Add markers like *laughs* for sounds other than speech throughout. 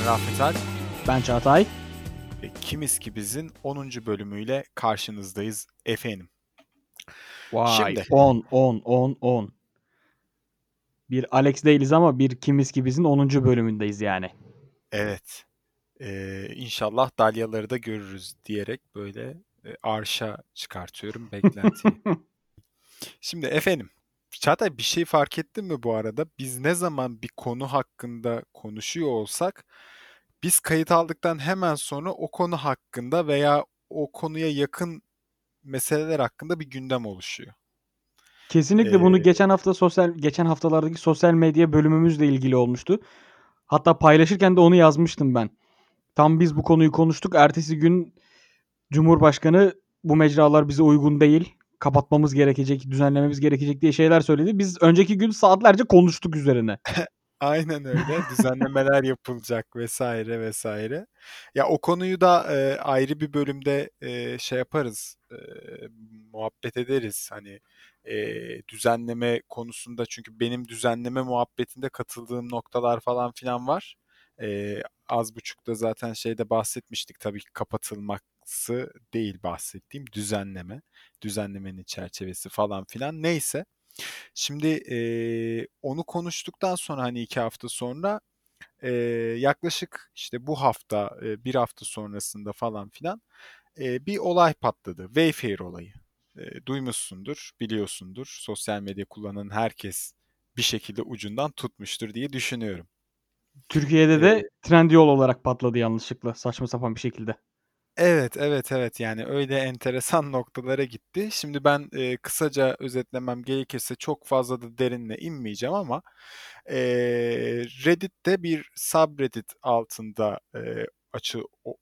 Ben Rafet Alp. Ben Çağatay. Ve Kimiz ki bizin 10. bölümüyle karşınızdayız efendim. Vay. Şimdi. 10, 10, 10, 10. Bir Alex değiliz ama bir Kimiz ki bizin 10. bölümündeyiz yani. Evet. Ee, inşallah dalyaları da görürüz diyerek böyle e, arşa çıkartıyorum *laughs* beklentiyi. Şimdi efendim Çağatay bir şey fark ettin mi bu arada? Biz ne zaman bir konu hakkında konuşuyor olsak biz kayıt aldıktan hemen sonra o konu hakkında veya o konuya yakın meseleler hakkında bir gündem oluşuyor. Kesinlikle ee, bunu geçen hafta sosyal geçen haftalardaki sosyal medya bölümümüzle ilgili olmuştu. Hatta paylaşırken de onu yazmıştım ben. Tam biz bu konuyu konuştuk. Ertesi gün Cumhurbaşkanı bu mecralar bize uygun değil kapatmamız gerekecek, düzenlememiz gerekecek diye şeyler söyledi. Biz önceki gün saatlerce konuştuk üzerine. *laughs* Aynen öyle. Düzenlemeler yapılacak vesaire vesaire. Ya o konuyu da e, ayrı bir bölümde e, şey yaparız. E, muhabbet ederiz. Hani e, düzenleme konusunda çünkü benim düzenleme muhabbetinde katıldığım noktalar falan filan var. E, az buçuk da zaten şeyde bahsetmiştik tabii ki kapatılması değil bahsettiğim düzenleme. Düzenlemenin çerçevesi falan filan neyse. Şimdi e, onu konuştuktan sonra hani iki hafta sonra e, yaklaşık işte bu hafta e, bir hafta sonrasında falan filan e, bir olay patladı. Wayfair olayı. E, duymuşsundur, biliyorsundur. Sosyal medya kullanan herkes bir şekilde ucundan tutmuştur diye düşünüyorum. Türkiye'de de Trendyol olarak patladı yanlışlıkla saçma sapan bir şekilde. Evet, evet, evet. Yani öyle enteresan *laughs* noktalara gitti. Şimdi ben e, kısaca özetlemem gerekirse çok fazla da derinle inmeyeceğim ama e, Reddit'te bir subreddit altında e, açı o,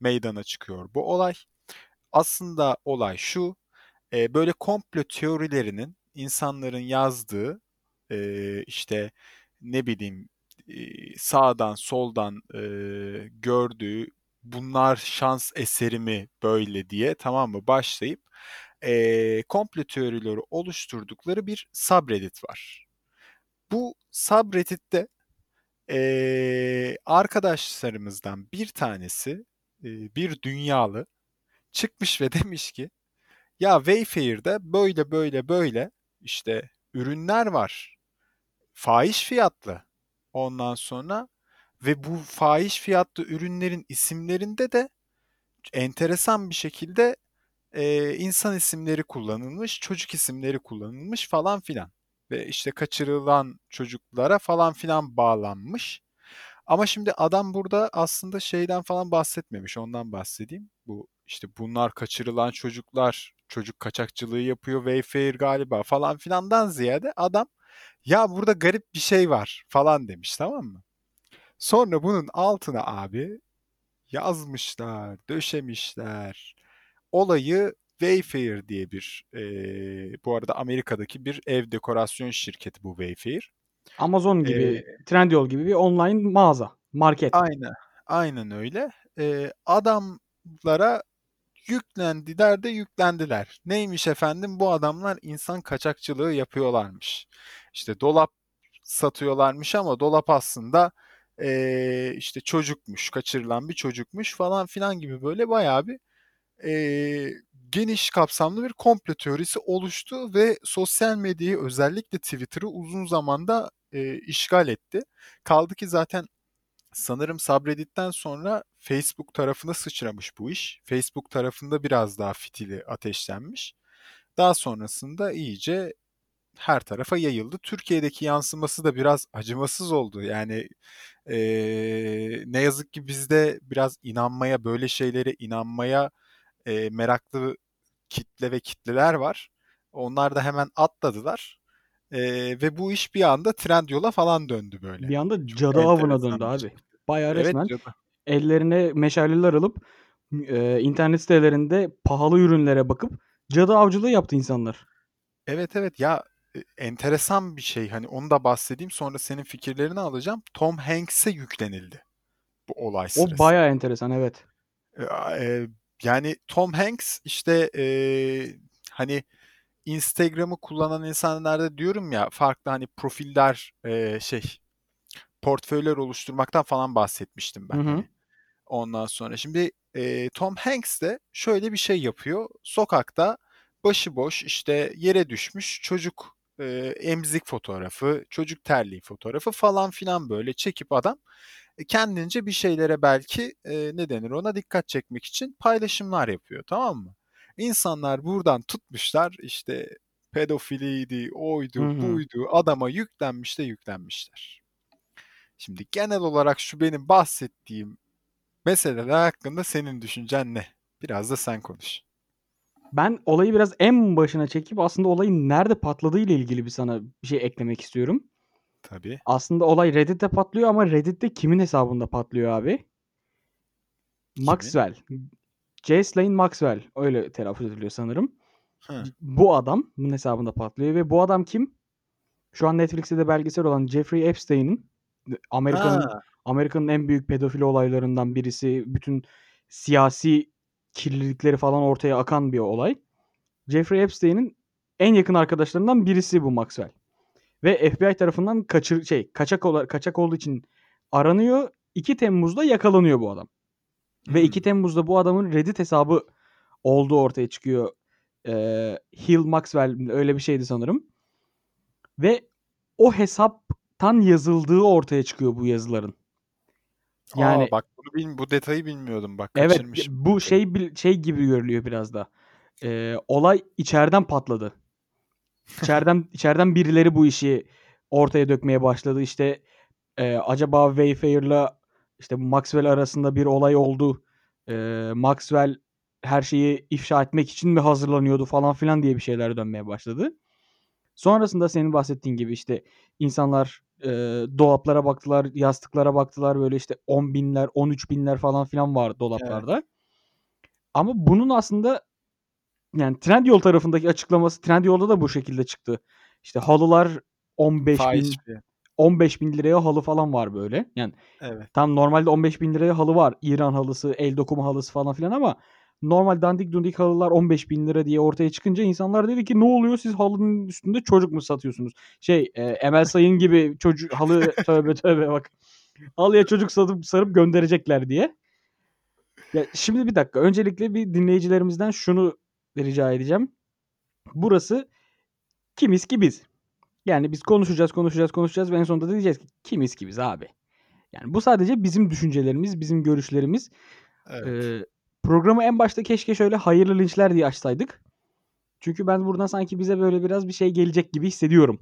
meydana çıkıyor bu olay. Aslında olay şu, e, böyle komplo teorilerinin insanların yazdığı e, işte ne bileyim sağdan soldan e, gördüğü bunlar şans eseri mi böyle diye tamam mı başlayıp e, komplo teorileri oluşturdukları bir subreddit var. Bu subreddit'te e, arkadaşlarımızdan bir tanesi e, bir dünyalı çıkmış ve *laughs* demiş ki ya Wayfair'de böyle böyle böyle işte ürünler var. Fahiş fiyatlı. Ondan sonra ve bu fahiş fiyatlı ürünlerin isimlerinde de enteresan bir şekilde e, insan isimleri kullanılmış, çocuk isimleri kullanılmış falan filan. Ve işte kaçırılan çocuklara falan filan bağlanmış. Ama şimdi adam burada aslında şeyden falan bahsetmemiş. Ondan bahsedeyim. Bu işte bunlar kaçırılan çocuklar çocuk kaçakçılığı yapıyor Wayfair galiba falan filandan ziyade adam ya burada garip bir şey var falan demiş tamam mı? Sonra bunun altına abi yazmışlar, döşemişler. Olayı Wayfair diye bir e, bu arada Amerika'daki bir ev dekorasyon şirketi bu Wayfair. Amazon gibi, ee, Trendyol gibi bir online mağaza, market. Aynen, aynen öyle. Ee, adamlara yüklendiler de yüklendiler. Neymiş efendim? Bu adamlar insan kaçakçılığı yapıyorlarmış. İşte dolap satıyorlarmış ama dolap aslında e, işte çocukmuş, kaçırılan bir çocukmuş falan filan gibi böyle bayağı bir e, geniş kapsamlı bir komplo teorisi oluştu ve sosyal medyayı özellikle Twitter'ı uzun zamanda e, işgal etti. Kaldı ki zaten sanırım sabreditten sonra Facebook tarafına sıçramış bu iş. Facebook tarafında biraz daha fitili ateşlenmiş. Daha sonrasında iyice her tarafa yayıldı. Türkiye'deki yansıması da biraz acımasız oldu. Yani e, ne yazık ki bizde biraz inanmaya, böyle şeylere inanmaya e, meraklı kitle ve kitleler var. Onlar da hemen atladılar. E, ve bu iş bir anda Trendyol'a falan döndü böyle. Bir anda cadı avına döndü abi. Şey. Bayağı resmen evet, ellerine meşaleler alıp e, internet sitelerinde pahalı ürünlere bakıp cadı avcılığı yaptı insanlar. Evet evet ya enteresan bir şey. Hani onu da bahsedeyim sonra senin fikirlerini alacağım. Tom Hanks'e yüklenildi bu olay sırasında. O baya enteresan evet. E, yani Tom Hanks işte e, hani Instagram'ı kullanan insanlarda diyorum ya farklı hani profiller e, şey portföyler oluşturmaktan falan bahsetmiştim ben Hı hı. hani. Ondan sonra şimdi e, Tom Hanks de şöyle bir şey yapıyor. Sokakta başıboş işte yere düşmüş çocuk e, emzik fotoğrafı, çocuk terliği fotoğrafı falan filan böyle çekip adam e, kendince bir şeylere belki e, ne denir ona dikkat çekmek için paylaşımlar yapıyor tamam mı? İnsanlar buradan tutmuşlar işte pedofiliydi, oydu, hı. buydu adama yüklenmiş de yüklenmişler. Şimdi genel olarak şu benim bahsettiğim meseleler hakkında senin düşüncen ne? Biraz da sen konuş. Ben olayı biraz en başına çekip aslında olayın nerede patladığı ile ilgili bir sana bir şey eklemek istiyorum. Tabii. Aslında olay Reddit'te patlıyor ama Reddit'te kimin hesabında patlıyor abi? Kimin? Maxwell. Ghislaine Maxwell. Öyle telaffuz ediliyor sanırım. Hı. Bu adam bunun hesabında patlıyor ve bu adam kim? Şu an Netflix'te de belgesel olan Jeffrey Epstein'in Amerika'nın Ha, Amerika'nın en büyük pedofili olaylarından birisi. Bütün siyasi kirlilikleri falan ortaya akan bir olay. Jeffrey Epstein'in en yakın arkadaşlarından birisi bu Maxwell. Ve FBI tarafından kaçır şey kaçak ola, kaçak olduğu için aranıyor. 2 Temmuz'da yakalanıyor bu adam. Ve Hmm. 2 Temmuz'da bu adamın Reddit hesabı olduğu ortaya çıkıyor. Ee, Hill Maxwell öyle bir şeydi sanırım. Ve o hesaptan yazıldığı ortaya çıkıyor bu yazıların. Yani Aa, bak bunu bil, bu detayı bilmiyordum bak evet kaçırmışım. bu şey bil- şey gibi görülüyor biraz da. Ee, olay içeriden patladı. İçeriden *laughs* içeriden birileri bu işi ortaya dökmeye başladı. İşte e, acaba Wayfair'la işte Maxwell arasında bir olay oldu. E, Maxwell her şeyi ifşa etmek için mi hazırlanıyordu falan filan diye bir şeyler dönmeye başladı. Sonrasında senin bahsettiğin gibi işte insanlar e, dolaplara baktılar, yastıklara baktılar. Böyle işte 10 binler, 13 binler falan filan var Evet. dolaplarda. Ama bunun aslında yani Trendyol tarafındaki açıklaması Trendyol'da da bu şekilde çıktı. İşte halılar 15 Fahiş bin bir. 15 bin liraya halı falan var böyle. Yani Evet. tam normalde 15 bin liraya halı var. İran halısı, el dokuma halısı falan filan ama normal dandik dundik halılar 15 bin lira diye ortaya çıkınca insanlar dedi ki ne oluyor siz halının üstünde çocuk mu satıyorsunuz? Şey e, Emel Sayın gibi çocuk halı *laughs* tövbe tövbe bak. Halıya çocuk satıp sarıp gönderecekler diye. Ya şimdi bir dakika. Öncelikle bir dinleyicilerimizden şunu rica edeceğim. Burası kimiz ki biz. Yani biz konuşacağız, konuşacağız, konuşacağız ve en sonunda da diyeceğiz ki kimiz ki biz abi. Yani bu sadece bizim düşüncelerimiz, bizim görüşlerimiz. Evet. Ee, programı en başta keşke şöyle hayırlı linçler diye açsaydık. Çünkü ben buradan sanki bize böyle biraz bir şey gelecek gibi hissediyorum.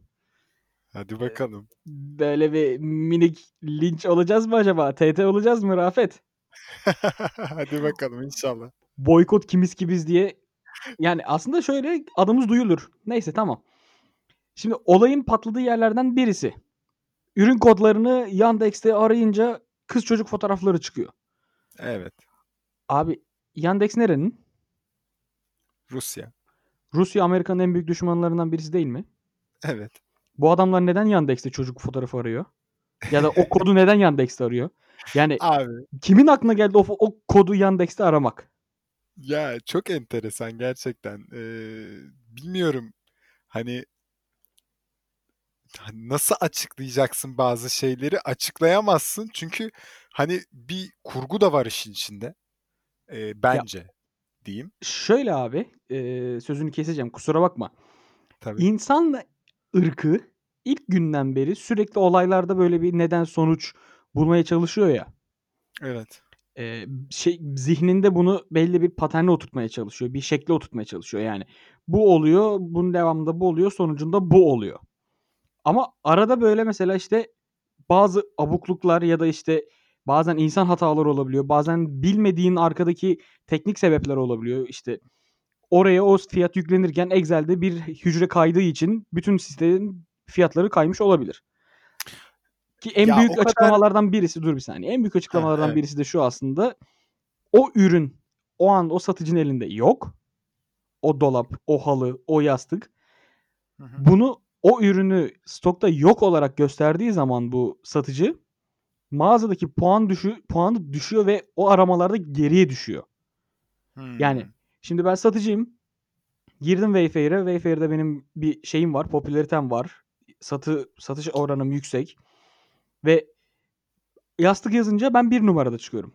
Hadi bakalım. Böyle bir minik linç olacağız mı acaba? TT olacağız mı Rafet? *laughs* Hadi bakalım inşallah. Boykot kimiz ki biz diye. Yani aslında şöyle adımız duyulur. Neyse tamam. Şimdi olayın patladığı yerlerden birisi. Ürün kodlarını Yandex'te arayınca kız çocuk fotoğrafları çıkıyor. Evet. Abi Yandex nerenin? Rusya. Rusya Amerika'nın en büyük düşmanlarından birisi değil mi? Evet. Bu adamlar neden Yandex'te çocuk fotoğrafı arıyor? Ya da o kodu neden Yandex'te arıyor? Yani *laughs* Abi kimin aklına geldi o, o kodu Yandex'te aramak? ya çok enteresan gerçekten. Ee, bilmiyorum hani hani nasıl açıklayacaksın bazı şeyleri açıklayamazsın çünkü hani bir kurgu da var işin içinde. Ya bence diyeyim. şöyle abi e, sözünü keseceğim kusura bakma. Tabii. İnsan ırkı ilk günden beri sürekli olaylarda böyle bir neden sonuç bulmaya çalışıyor ya. Evet. e, şey zihninde bunu belli bir paterne oturtmaya çalışıyor. Bir şekle oturtmaya çalışıyor yani. Bu oluyor, bunun devamında bu oluyor, sonucunda bu oluyor. Ama arada böyle mesela işte bazı abukluklar ya da işte bazen insan hataları olabiliyor. Bazen bilmediğin arkadaki teknik sebepler olabiliyor. İşte oraya o fiyat yüklenirken Excel'de bir hücre kaydığı için bütün sistemin fiyatları kaymış olabilir. Ki en Ya büyük kadar açıklamalardan birisi dur bir saniye. En büyük ha açıklamalardan evet. birisi de şu aslında. O ürün o an o satıcının elinde yok. O dolap, o halı, o yastık. Hı hı. Bunu o ürünü stokta yok olarak gösterdiği zaman bu satıcı mağazadaki puan düşü puanı düşüyor ve o aramalarda geriye düşüyor. Yani Hmm. şimdi ben satıcıyım. Girdim Wayfair'e. Wayfair'de benim bir şeyim var, popülaritem var. Satı satış oranım yüksek ve yastık yazınca ben bir numarada çıkıyorum.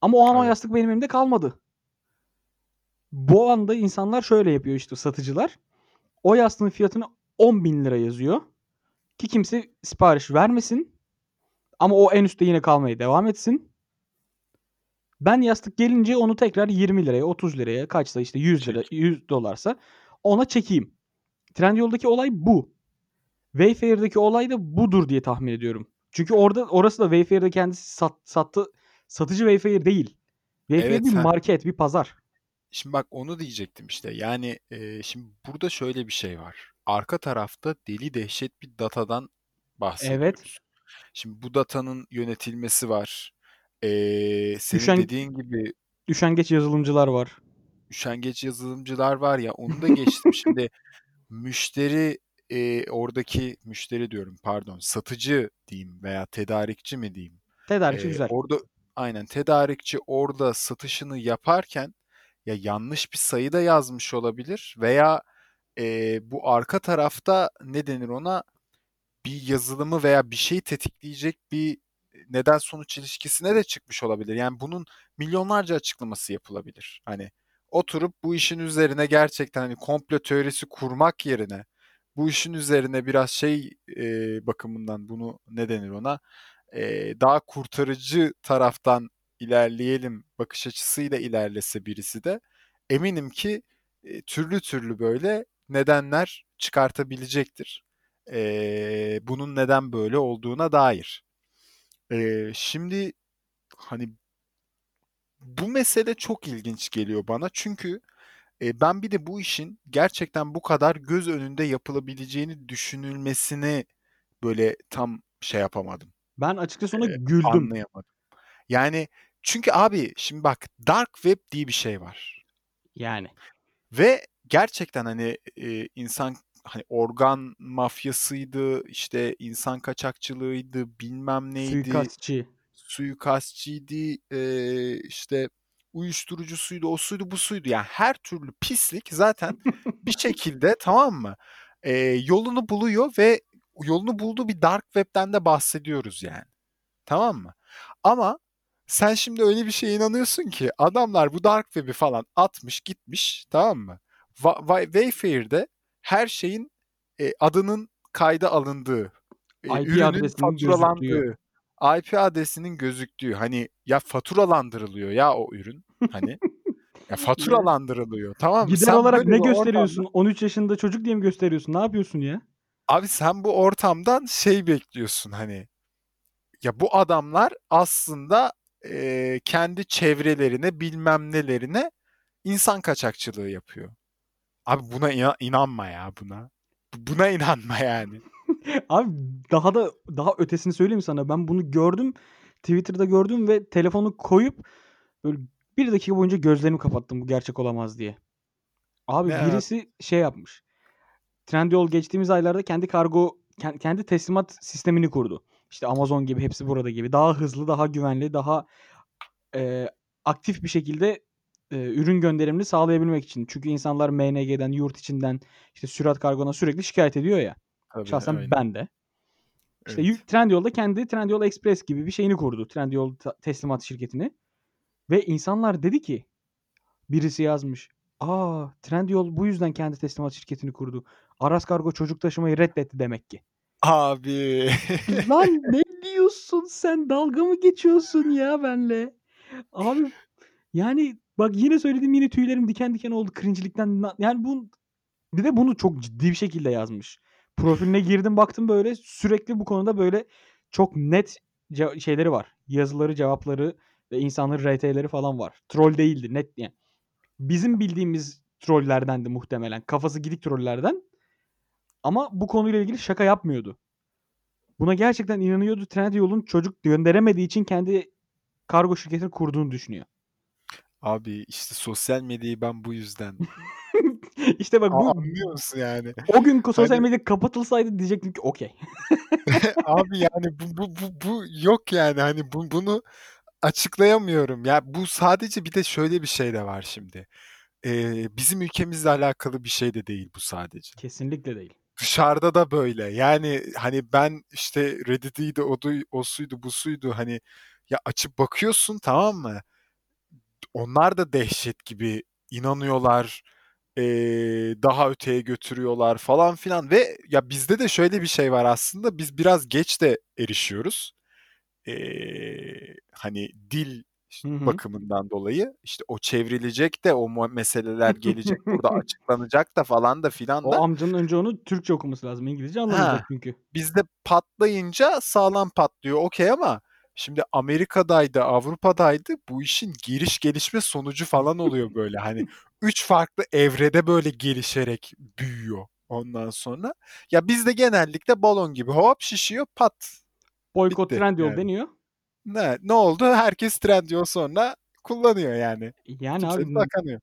Ama o an o yastık benim elimde kalmadı. Bu anda insanlar şöyle yapıyor işte satıcılar. O yastığın fiyatını 10 bin lira yazıyor. Ki kimse sipariş vermesin. Ama o en üstte yine kalmaya devam etsin. Ben yastık gelince onu tekrar 20 liraya, 30 liraya kaçsa işte 100 lira, Çek. 100 dolarsa ona çekeyim. Trendyol'daki olay bu. Wayfair'deki olay da budur diye tahmin ediyorum. Çünkü orada orası da Wayfair'de kendisi sat, sattı satıcı Wayfair değil. Wayfair Evet, bir ha. market, bir pazar. Şimdi bak onu diyecektim işte. Yani e, şimdi burada şöyle bir şey var. Arka tarafta deli dehşet bir datadan Evet. Şimdi bu datanın yönetilmesi var. E, senin Üşen, dediğin gibi üşengeç yazılımcılar var. üşengeç yazılımcılar var ya onu da geçtim. *laughs* Şimdi müşteri e, oradaki müşteri diyorum pardon satıcı diyeyim veya tedarikçi mi diyeyim. Tedarikçi E, güzel. orada aynen tedarikçi orada satışını yaparken ya yanlış bir sayı da yazmış olabilir veya e, bu arka tarafta ne denir ona bir yazılımı veya bir şeyi tetikleyecek bir neden sonuç ilişkisine de çıkmış olabilir. Yani bunun milyonlarca açıklaması yapılabilir. Hani oturup bu işin üzerine gerçekten hani komplo teorisi kurmak yerine bu işin üzerine biraz şey e, bakımından bunu ne denir ona e, daha kurtarıcı taraftan ilerleyelim bakış açısıyla ilerlese birisi de eminim ki e, türlü türlü böyle nedenler çıkartabilecektir. E, bunun neden böyle olduğuna dair. E, şimdi hani bu mesele çok ilginç geliyor bana çünkü e, ben bir de bu işin gerçekten bu kadar göz önünde yapılabileceğini düşünülmesini böyle tam şey yapamadım. Ben açıkçası ona E, güldüm. anlayamadım. Yani çünkü abi şimdi bak dark web diye bir şey var. Yani. Ve gerçekten hani e, insan hani organ mafyasıydı, işte insan kaçakçılığıydı, bilmem neydi, Suikastçı. suikastçıydı, e, işte uyuşturucusuydu, o suydu, bu suydu. Yani her türlü pislik zaten *laughs* bir şekilde tamam mı? E, yolunu buluyor ve yolunu bulduğu bir dark web'ten de bahsediyoruz yani. Tamam mı? Ama sen şimdi öyle bir şeye inanıyorsun ki adamlar bu dark web'i falan atmış gitmiş tamam mı? Va- Va- Wayfair'de her şeyin e, adının kayda alındığı, e, IP ürünün adresinin gözüktüğü. faturalandığı, IP adresinin gözüktüğü hani ya faturalandırılıyor ya o ürün hani ya *laughs* faturalandırılıyor tamam mı? Gider Sen olarak ne bir ortamda gösteriyorsun? 13 yaşında çocuk diye mi gösteriyorsun? Ne yapıyorsun ya? abi sen bu ortamdan şey bekliyorsun hani ya bu adamlar aslında e, kendi çevrelerine bilmem nelerine insan kaçakçılığı yapıyor. Abi buna ina- inanma ya buna. Bu- Buna inanma yani. *laughs* Abi daha da daha ötesini söyleyeyim sana. Ben bunu gördüm. Twitter'da gördüm ve telefonu koyup böyle bir dakika boyunca gözlerimi kapattım bu gerçek olamaz diye. Abi Ne birisi şey yapmış. Trendyol geçtiğimiz aylarda kendi kargo ken- kendi teslimat sistemini kurdu. İşte Amazon gibi hepsi burada gibi. Daha hızlı, daha güvenli, daha e, aktif bir şekilde e, ürün gönderimini sağlayabilmek için. Çünkü insanlar MNG'den, yurt içinden, işte sürat kargona sürekli şikayet ediyor ya. Tabii Şahsen öyle. ben de. İşte Evet. yük- Trendyol'da kendi Trendyol Express gibi bir şeyini kurdu. Trendyol teslimat şirketini. Ve insanlar dedi ki birisi yazmış. Aa Trendyol bu yüzden kendi teslimat şirketini kurdu. Aras Kargo çocuk taşımayı reddetti demek ki. Abi. *laughs* Lan ne diyorsun sen? Dalga mı geçiyorsun ya benle? Abi yani bak yine söyledim yine tüylerim diken diken oldu cringe'likten. Yani bu bir de bunu çok ciddi bir şekilde yazmış. Profiline girdim baktım böyle sürekli bu konuda böyle çok net şeyleri var. Yazıları, cevapları ve insanların RT'leri falan var. Troll değildi net yani. Bizim bildiğimiz trollerdendi muhtemelen. Kafası gidik trollerden. Ama bu konuyla ilgili şaka yapmıyordu. Buna gerçekten inanıyordu. Trendyol'un çocuk gönderemediği için kendi kargo şirketini kurduğunu düşünüyor. Abi işte sosyal medyayı ben bu yüzden. *laughs* işte bak A- bu anlıyor musun yani? o gün sosyal Hani medya kapatılsaydı diyecektim ki okey. *laughs* abi yani bu, bu, bu, bu yok yani hani bu, bunu açıklayamıyorum. Ya bu sadece bir de şöyle bir şey de var şimdi. Ee, bizim ülkemizle alakalı bir şey de değil bu sadece. Kesinlikle değil. dışarıda da böyle. Yani hani ben işte Reddit'iydi, odu, o suydu, bu suydu hani ya açıp bakıyorsun tamam mı? Onlar da dehşet gibi inanıyorlar. Ee, daha öteye götürüyorlar falan filan ve ya bizde de şöyle bir şey var aslında biz biraz geç de erişiyoruz. Ee, hani dil Hı hı. bakımından dolayı işte o çevrilecek de o meseleler gelecek *laughs* burada açıklanacak da falan da filan O da. amcanın önce onu Türkçe okuması lazım. İngilizce Ha, anlamayacak çünkü. bizde patlayınca sağlam patlıyor okey ama şimdi Amerika'daydı, Avrupa'daydı bu işin giriş gelişme sonucu falan *laughs* oluyor böyle. Hani üç farklı evrede böyle gelişerek büyüyor ondan sonra. Ya bizde genellikle balon gibi hop şişiyor pat. Boykot Bitti Trendyol yani. deniyor. Ne, ne oldu? Herkes Trendyol sonra kullanıyor yani. Yani Kimse abi takamıyor.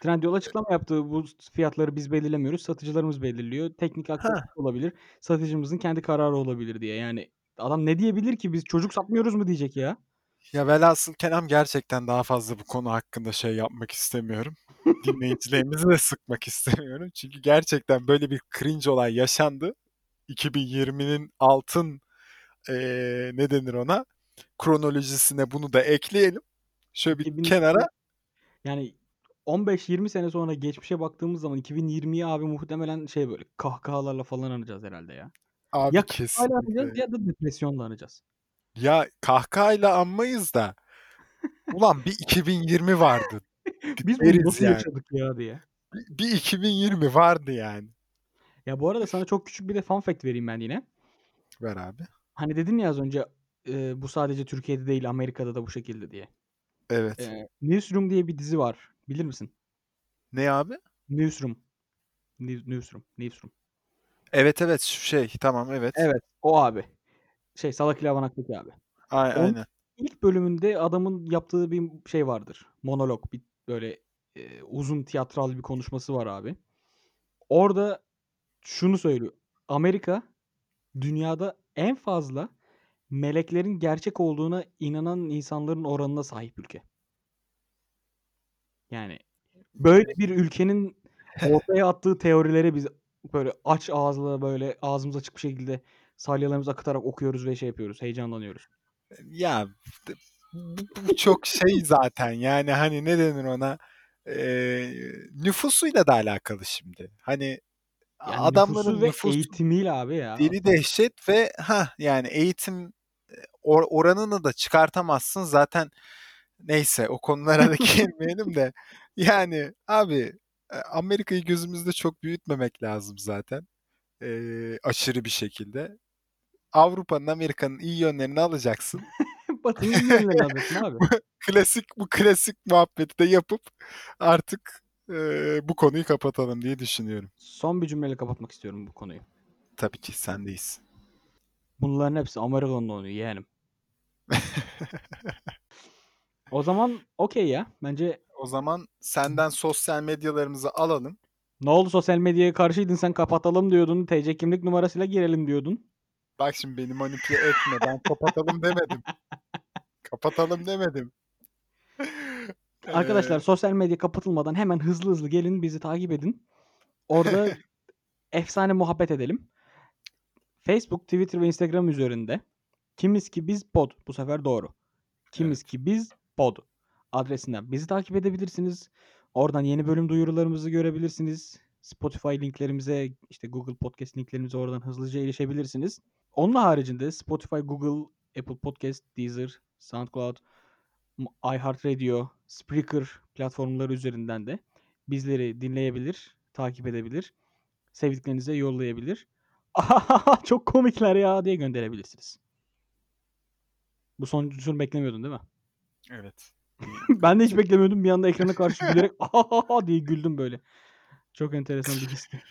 Trendyol açıklama yaptı. Bu fiyatları biz belirlemiyoruz. Satıcılarımız belirliyor. Teknik aksaklık olabilir. Satıcımızın kendi kararı olabilir diye. Yani adam ne diyebilir ki? Biz çocuk satmıyoruz mu diyecek ya. Ya velhasıl kelam gerçekten daha fazla bu konu hakkında şey yapmak istemiyorum. *laughs* Dinleyicilerimizi de sıkmak istemiyorum. Çünkü gerçekten böyle bir cringe olay yaşandı. 2020'nin altın eee, ne denir ona? Kronolojisine bunu da ekleyelim. Şöyle bir 2002 kenara. Yani 15-20 sene sonra geçmişe baktığımız zaman 2020'yi abi muhtemelen şey böyle kahkahalarla falan anacağız herhalde ya. Abi Ya kahkahayla anacağız kesinlikle. ya da depresyonla anacağız. Ya kahkahayla anmayız da. Ulan bir 2020 vardı. *laughs* Biz bunu nasıl yani. yaşadık ya diye. Bir, bir 2020 vardı yani. Ya bu arada sana çok küçük bir de fun fact vereyim ben yine. Ver abi. Hani dedin ya az önce e, bu sadece Türkiye'de değil Amerika'da da bu şekilde diye. Evet. E, Newsroom diye bir dizi var. Bilir misin? Ne abi? Newsroom. News- Newsroom. Newsroom. Evet evet şey tamam evet. Evet o abi. Şey Salak ile Avanaktaki abi. Ay, Onun aynen. ilk bölümünde adamın yaptığı bir şey vardır. Monolog. Bir böyle e, uzun tiyatral bir konuşması var abi. Orada şunu söylüyor. Amerika dünyada en fazla meleklerin gerçek olduğuna inanan insanların oranına sahip ülke. Yani böyle bir ülkenin ortaya attığı teorileri biz böyle aç ağızla böyle ağzımız açık bir şekilde salyalarımızı akıtarak okuyoruz ve şey yapıyoruz. Heyecanlanıyoruz. Ya bu, bu çok şey zaten yani hani ne denir ona Ee, nüfusuyla da alakalı şimdi. Hani Yani adamların nüfusu ve nüfusu eğitimiyle abi ya. deli dehşet ve ha yani eğitim or- oranını da çıkartamazsın zaten neyse o konulara da *laughs* girmeyelim de yani abi e, Amerika'yı gözümüzde çok büyütmemek lazım zaten Ee, aşırı bir şekilde. Avrupa'nın Amerika'nın iyi yönlerini alacaksın. *laughs* Batı'nın iyi yönlerini alacaksın abi. *laughs* klasik bu klasik muhabbeti de yapıp artık e, bu konuyu kapatalım diye düşünüyorum. Son bir cümleyle kapatmak istiyorum bu konuyu. Tabii ki sendeyiz. Bunların hepsi Amerika'nın oyunu yeğenim. *laughs* O zaman okey ya. Bence O zaman senden sosyal medyalarımızı alalım. ne oldu sosyal medyaya karşıydın sen kapatalım diyordun. TC kimlik numarasıyla girelim diyordun. Bak şimdi beni manipüle etme. Ben kapatalım demedim. *laughs* Kapatalım demedim. *laughs* Arkadaşlar Ee, sosyal medya kapatılmadan hemen hızlı hızlı gelin bizi takip edin. Orada *laughs* efsane muhabbet edelim. Facebook, Twitter ve Instagram üzerinde kimiz ki biz pod bu sefer doğru. Kimiz ki biz pod adresinden bizi takip edebilirsiniz. Oradan yeni bölüm duyurularımızı görebilirsiniz. Spotify linklerimize, işte Google Podcast linklerimize oradan hızlıca erişebilirsiniz. Onun haricinde Spotify, Google, Apple Podcast, Deezer, SoundCloud, iHeartRadio, Spreaker platformları üzerinden de bizleri dinleyebilir, takip edebilir, sevdiklerinize yollayabilir. *laughs* Çok komikler ya diye gönderebilirsiniz. Bu sonuncusunu beklemiyordun değil mi? Evet. *laughs* ben de hiç beklemiyordum. Bir anda ekrana karşı gülerek "Ahahaha" diye güldüm böyle. Çok enteresan bir histi.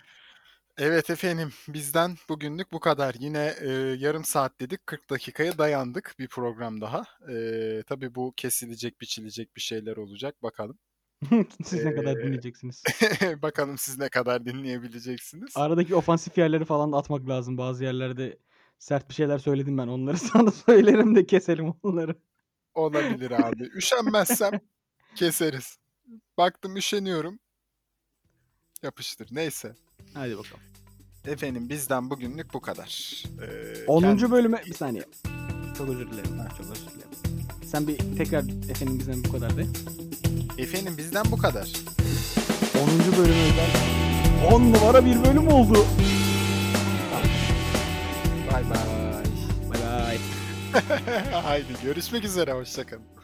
Evet efendim bizden bugünlük bu kadar. Yine e, yarım saat dedik 40 dakikaya dayandık bir program daha. E, tabii bu kesilecek biçilecek bir şeyler olacak bakalım. *laughs* Siz ne kadar Ee, dinleyeceksiniz? *laughs* bakalım siz ne kadar dinleyebileceksiniz. Aradaki ofansif yerleri falan da atmak lazım. Bazı yerlerde sert bir şeyler söyledim ben. Onları sana söylerim de keselim onları. Olabilir abi. Üşenmezsem keseriz. Baktım üşeniyorum. Yapıştır. Neyse. Hadi bakalım. efendim bizden bugünlük bu kadar. Ee, 10. kend- bölüme bir saniye. Çok özür dilerim. ha, Çok özür dilerim. Sen bir tekrar efendim bizden bu kadar de. Efendim bizden bu kadar. 10. bölüme özel 10 numara bir bölüm oldu. Bay bay. *laughs* Haydi görüşmek üzere hoşçakalın.